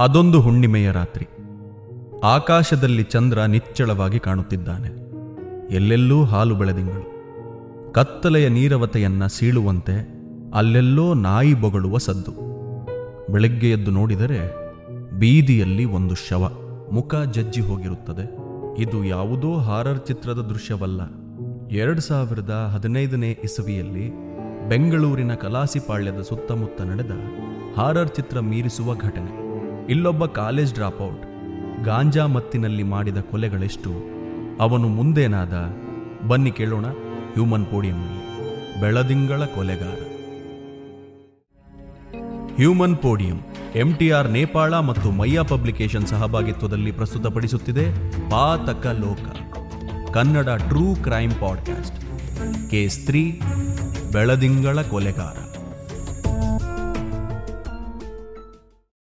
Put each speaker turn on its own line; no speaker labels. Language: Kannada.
ಅದೊಂದು ಹುಣ್ಣಿಮೆಯ ರಾತ್ರಿ. ಆಕಾಶದಲ್ಲಿ ಚಂದ್ರ ನಿಚ್ಚಳವಾಗಿ ಕಾಣುತ್ತಿದ್ದಾನೆ. ಎಲ್ಲೆಲ್ಲೂ ಹಾಲು ಬೆಳೆದಿಂಗಳು. ಕತ್ತಲೆಯ ನೀರವತೆಯನ್ನ ಸೀಳುವಂತೆ ಅಲ್ಲೆಲ್ಲೋ ನಾಯಿ ಬೊಗಳುವ ಸದ್ದು. ಬೆಳಗ್ಗೆ ಎದ್ದು ನೋಡಿದರೆ ಬೀದಿಯಲ್ಲಿ ಒಂದು ಶವ. ಮುಖ ಜಜ್ಜಿ ಹೋಗಿರುತ್ತದೆ. ಇದು ಯಾವುದೋ ಹಾರರ್ ಚಿತ್ರದ ದೃಶ್ಯವಲ್ಲ. ಎರಡು ಸಾವಿರದ ಹದಿನೈದನೇ ಇಸವಿಯಲ್ಲಿ ಬೆಂಗಳೂರಿನ ಕಲಾಸಿಪಾಳ್ಯದ ಸುತ್ತಮುತ್ತ ನಡೆದ ಹಾರರ್ ಚಿತ್ರ ಮೀರಿಸುವ ಘಟನೆ. ಇಲ್ಲೊಬ್ಬ ಕಾಲೇಜ್ ಡ್ರಾಪ್ಔಟ್ ಗಾಂಜಾ ಮತ್ತಿನಲ್ಲಿ ಮಾಡಿದ ಕೊಲೆಗಳೆಷ್ಟು. ಅವನು ಮುಂದೇನಾದ? ಬನ್ನಿ ಕೇಳೋಣ ಹ್ಯೂಮನ್ ಪೋಡಿಯಂನಲ್ಲಿ. ಬೆಳದಿಂಗಳ ಕೊಲೆಗಾರ. Human podium, M T R Nepal ಮತ್ತು ಮಯ್ಯಾ ಪಬ್ಲಿಕೇಶನ್ ಸಹಭಾಗಿತ್ವದಲ್ಲಿ ಪ್ರಸ್ತುತಪಡಿಸುತ್ತಿದೆ ಪಾತಕ ಲೋಕ. Kannada true crime podcast case three, ಬೆಳದಿಂಗಳ ಕೊಲೆಗಾರ.